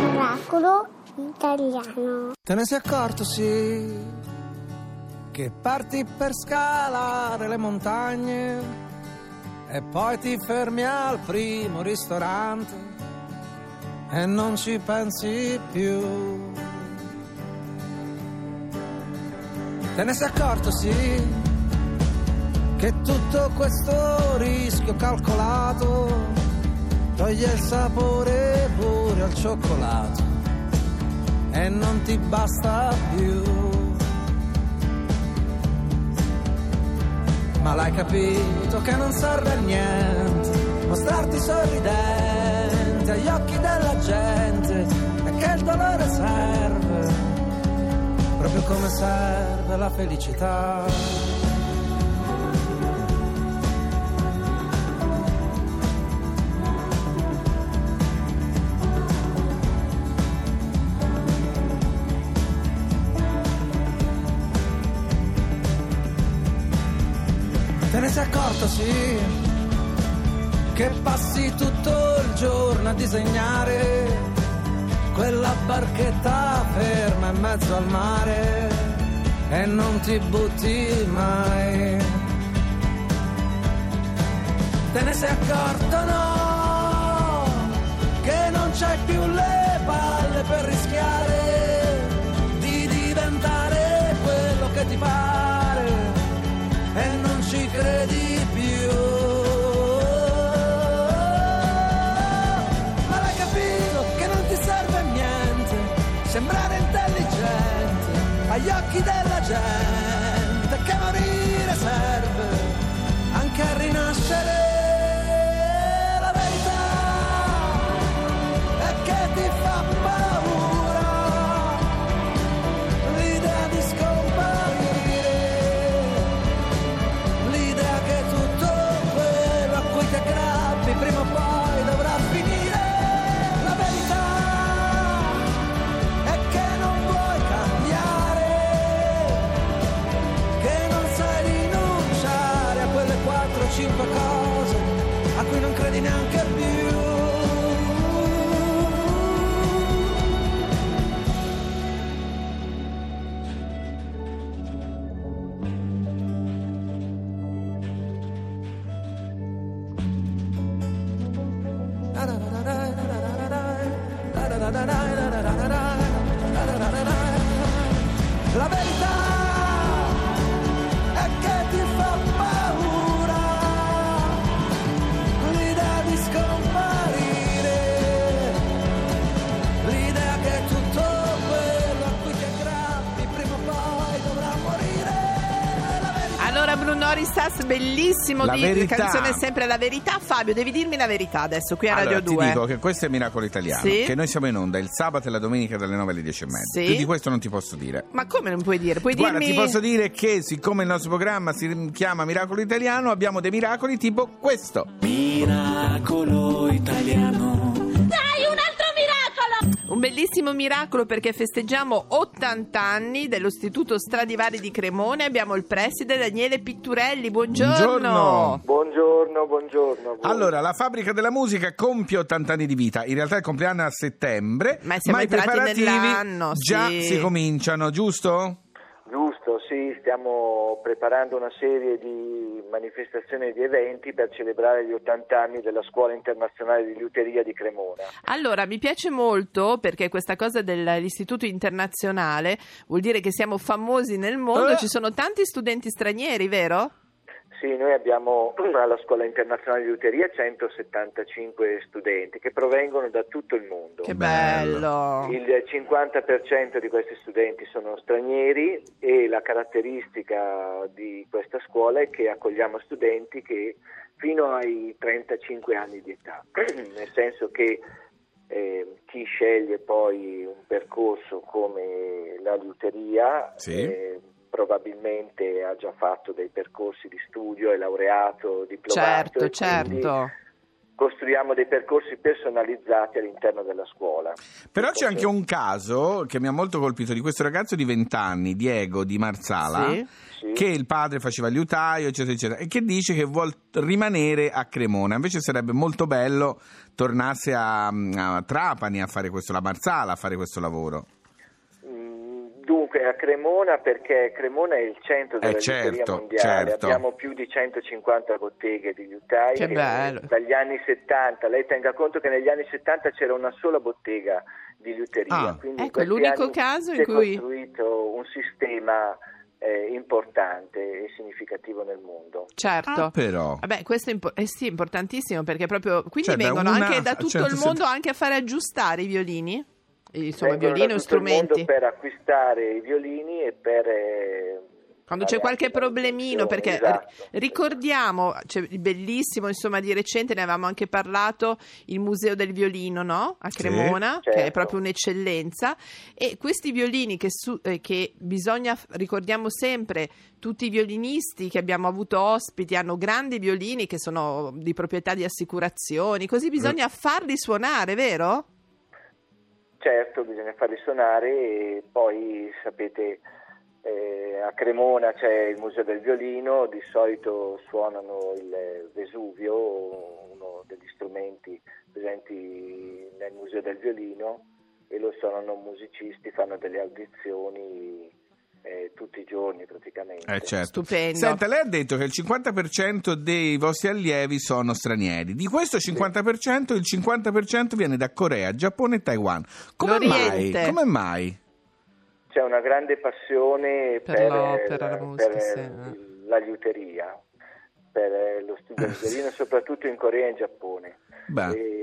Miracolo italiano. Te ne sei accorto, sì, che parti per scalare le montagne e poi ti fermi al primo ristorante e non ci pensi più. Te ne sei accorto, sì, che tutto questo rischio calcolato toglie il sapore pure al cioccolato e non ti basta più. Ma l'hai capito che non serve a niente mostrarti sorridente agli occhi della gente e che il dolore serve proprio come serve la felicità. Ne sei accorto, sì, che passi tutto il giorno a disegnare quella barchetta ferma in mezzo al mare e non ti butti mai. Te ne sei accorto, no, che non c'hai più le palle per rischiare e non ci credi più. Ma l'hai capito che non ti serve niente sembrare intelligente agli occhi della gente, Risas, bellissimo La di verità. canzone sempre la verità. Fabio, devi dirmi la verità adesso qui a Allora, Radio ti 2. dico che questo è Miracolo Italiano, Sì. che noi siamo in onda il sabato e la domenica dalle 9 alle 10 e mezza. Sì. Più di questo non ti posso dire. Ma come non puoi dire? Puoi Guarda, dirmi ti posso dire che siccome il nostro programma si chiama Miracolo Italiano, abbiamo dei miracoli tipo questo. Miracolo italiano. Un bellissimo miracolo perché festeggiamo 80 anni dell'Istituto Stradivari di Cremone. Abbiamo il preside Daniele Pitturelli. Buongiorno. Buongiorno. Buongiorno, buongiorno. Allora, la fabbrica della musica compie 80 anni di vita. In realtà il compleanno è a settembre, Ma siamo i preparativi nell'anno, già sì. si cominciano, giusto? Giusto, sì, stiamo preparando una serie di manifestazioni e di eventi per celebrare gli 80 anni della Scuola Internazionale di Liuteria di Cremona. Allora, mi piace molto perché questa cosa dell'Istituto Internazionale vuol dire che siamo famosi nel mondo. Eh. Ci sono tanti studenti stranieri, vero? Sì, noi abbiamo alla Scuola Internazionale di Liuteria 175 studenti che provengono da tutto il mondo. Che bello. Il 50% di questi studenti sono stranieri e la caratteristica di questa scuola è che accogliamo studenti che fino ai 35 anni di età, nel senso che eh, chi sceglie poi un percorso come la liuteria Sì. eh, probabilmente ha già fatto dei percorsi di studio, è laureato, diplomato. Certo, e certo. costruiamo dei percorsi personalizzati all'interno della scuola. Però c'è anche un caso che mi ha molto colpito di questo ragazzo di 20 anni, Diego di Marsala, Sì. Che il padre faceva il liutaio, eccetera, eccetera, e che dice che vuol rimanere a Cremona. Invece sarebbe molto bello tornarsi a, a Trapani a fare questo, la Marsala a fare questo lavoro. A Cremona perché Cremona è il centro della Eh, certo, mondiale, certo. abbiamo più di 150 botteghe di liutai dagli anni 70, lei tenga conto che negli anni 70 c'era una sola bottega di liuteria, Ah. quindi in Ecco, l'unico caso in si è cui- costruito un sistema eh, importante e significativo nel mondo. Certo. Ah, però. Vabbè, questo è impo- eh sì, importantissimo perché proprio quindi Cioè, vengono una anche da tutto il 170 mondo anche a fare aggiustare i violini? Insomma, violini o strumenti. per acquistare i violini e per... eh, Quando c'è qualche problemino, perché manutenzione, esatto. ri- ricordiamo, c'è il bellissimo, insomma, di recente ne avevamo anche parlato, il Museo del Violino, no? A Sì, Cremona, che è certo. proprio un'eccellenza. E questi violini che, su- eh, che bisogna, ricordiamo sempre, tutti i violinisti che abbiamo avuto ospiti hanno grandi violini che sono di proprietà di assicurazioni, così bisogna farli suonare, vero? Certo, bisogna farli suonare e poi sapete eh, a Cremona c'è il Museo del Violino, di solito suonano il Vesuvio, uno degli strumenti presenti nel Museo del Violino e lo suonano musicisti, fanno delle audizioni eh, tutti i giorni praticamente. Eh, certo. Stupendo. Senta, lei ha detto che il 50% dei vostri allievi sono stranieri. Di questo 50%, il 50% viene da Corea, Giappone e Taiwan. Come mai? Come mai? C'è una grande passione Per per, l'opera, la musica, per sì. la liuteria, per eh, lo studio del violino, soprattutto in Corea e in Giappone. Beh. E,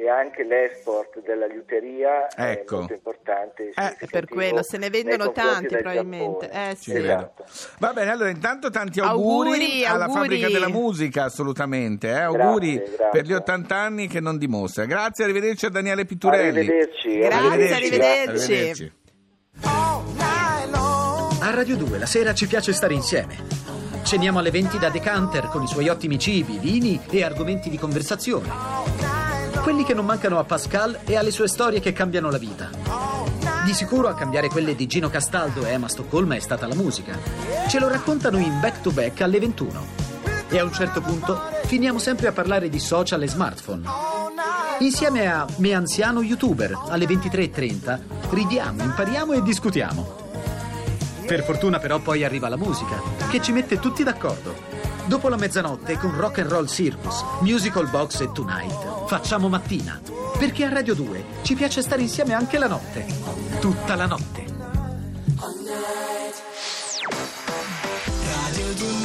e anche l'export della liuteria Ecco. è molto importante. e Eh, per quello, se ne vendono tanti, probabilmente. Eh, sì. Esatto. Va bene, allora intanto tanti auguri, Auguri, alla auguri. fabbrica della musica, assolutamente. eh. Auguri grazie. per gli 80 anni che non dimostra. Grazie, arrivederci a Daniele Pitturelli. Arrivederci. Grazie, arrivederci. arrivederci. A Radio 2 la sera ci piace stare insieme. Ceniamo alle 20 da Decanter con i suoi ottimi cibi, vini e argomenti di conversazione. Quelli che non mancano a Pascal e alle sue storie che cambiano la vita. Di sicuro a cambiare quelle di Gino Castaldo e Emma Stoccolma è stata la musica. Ce lo raccontano in back to back alle 21. E a un certo punto finiamo sempre a parlare di social e smartphone. Insieme a Me Anziano Youtuber alle 23.30 ridiamo, impariamo e discutiamo. Per fortuna però poi arriva la musica, che ci mette tutti d'accordo. Dopo la mezzanotte con Rock and Roll Circus, Musical Box e Tonight, facciamo mattina. Perché a Radio 2 ci piace stare insieme anche la notte. Tutta la notte. A do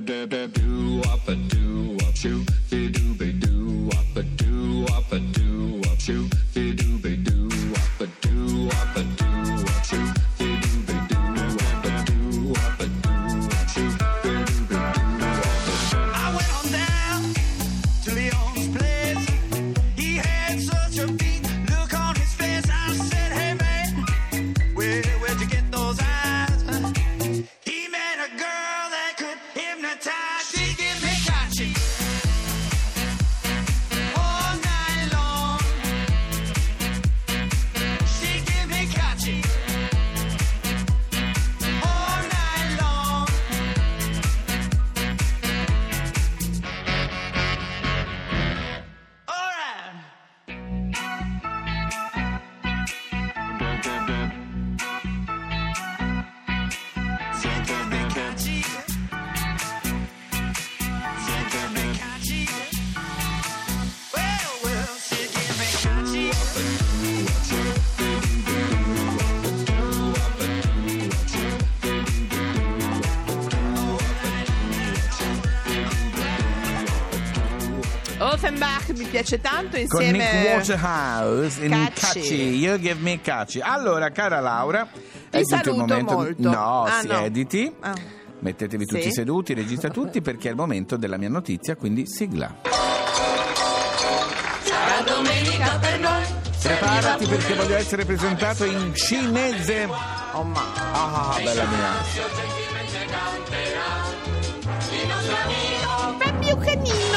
do do do Offenbach mi piace tanto con insieme Nick Waterhouse in Cacci. You give me Cacci. Allora, cara Laura, è giunto il saluto momento. molto. No, Ah, si no. editi. Ah. Mettetevi Sì. tutti seduti, registra tutti perché è il momento della mia notizia, quindi sigla. Preparati perché voglio essere presentato in cinese. Oh ma Ah, bella mia. Fabio Canino Boh,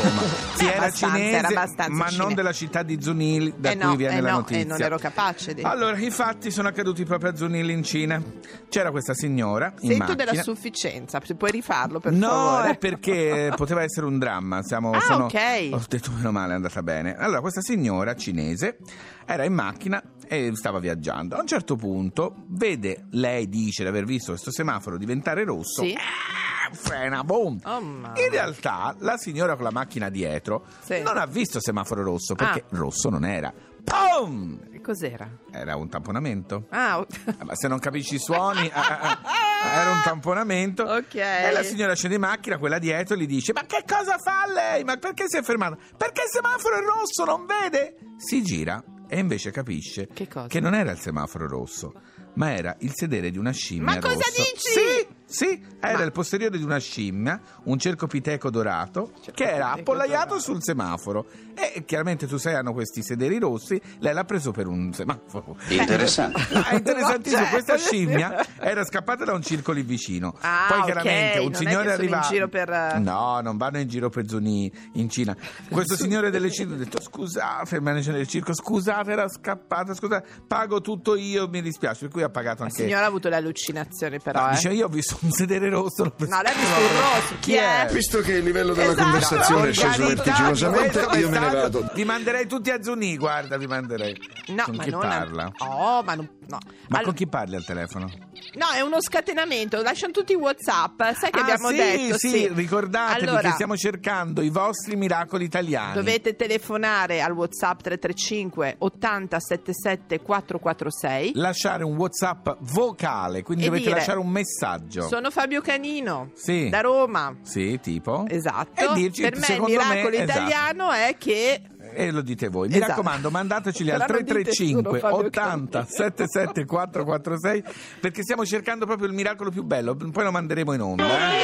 insomma, si Beh, era cinese, era abbastanza ma non cinese. della città di Zunil da eh cui no, viene eh la no, notizia. eh, non ero capace di... Allora, i fatti sono accaduti proprio a Zunil in Cina. C'era questa signora Sento macchina. della sufficienza, puoi rifarlo per no, favore. è perché poteva essere un dramma. Siamo, Ah, sono- ok. Ho detto meno male, è andata bene. Allora, questa signora cinese era in macchina e stava viaggiando. A un certo punto vede, lei dice di aver visto questo semaforo diventare rosso. Sì. Ah, frena, boom. Oh, in realtà la signora con la macchina dietro Sì. non ha visto semaforo rosso perché Ah. rosso non era. Pum! Che Cos'era? Era un tamponamento. Ah, Eh, Ma se non capisci i suoni, ah, era un tamponamento. Ok. E la signora scende in macchina, quella dietro gli dice: Ma che cosa fa lei? Ma perché si è fermata? Perché il semaforo è rosso, non vede? Si gira e invece capisce Che che non era il semaforo rosso, ma era il sedere di una scimmia. Ma cosa rosso. dici? Sì, sì, era Ma- il posteriore di una scimmia, un cercopiteco dorato, che era appollaiato sul semaforo. E chiaramente tu sai, hanno questi sederi rossi, lei l'ha preso per un semaforo. Interessante. Ah, è interessantissimo, Cioè, questa scimmia era scappata da un circo lì vicino. Ah, Poi ok, chiaramente non un è signore che sono in giro per, No, non vanno in giro per zoni in Cina. Questo signore delle circo ha detto: Scusate, il manager del circo, scusate, era scappata, scusate, pago tutto io, mi dispiace. Per cui ha pagato la anche. signora ha avuto l'allucinazione però, No, eh. Dice, io ho visto un sedere rosso. preso- No, lei ha visto un rosso, chi è? Visto che il livello della Esatto. conversazione è sceso vertiginosamente, io me ne vado. Vi manderei tutti a Zuni, guarda, vi manderei. No, con ma chi non parla? Oh, ma non... No. Ma Allora- con chi parli al telefono? No, è uno scatenamento, lasciano tutti i WhatsApp. Sai che Ah, abbiamo sì, detto? sì, ricordatevi Allora, che stiamo cercando i vostri miracoli italiani. Dovete telefonare al WhatsApp 335 80 77 446. lasciare un WhatsApp vocale, quindi dovete dire, lasciare un messaggio. Sono Fabio Canino, Sì. da Roma. Sì, tipo. Esatto. Dirci per me il miracolo me, esatto. italiano è che E lo dite voi. Mi Esatto. raccomando, mandateceli al Però non dite 335 solo Fabio 80 77 446 perché stiamo cercando proprio il miracolo più bello. Poi lo manderemo in onda. Eh?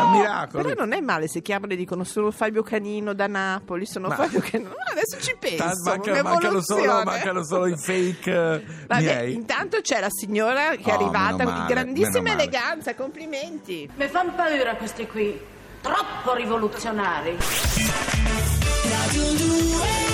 È un miracolo. Però non è male se chiamano e dicono sono Fabio Canino da Napoli, sono Ma- Fabio Canino. Adesso ci penso. Ta- manca- mancano, solo, mancano solo i fake eh, Vabbè, miei. intanto c'è la signora che è Oh, arrivata meno con grandissima meno male. eleganza, complimenti. Mi fanno paura questi qui, troppo rivoluzionari. Radio 2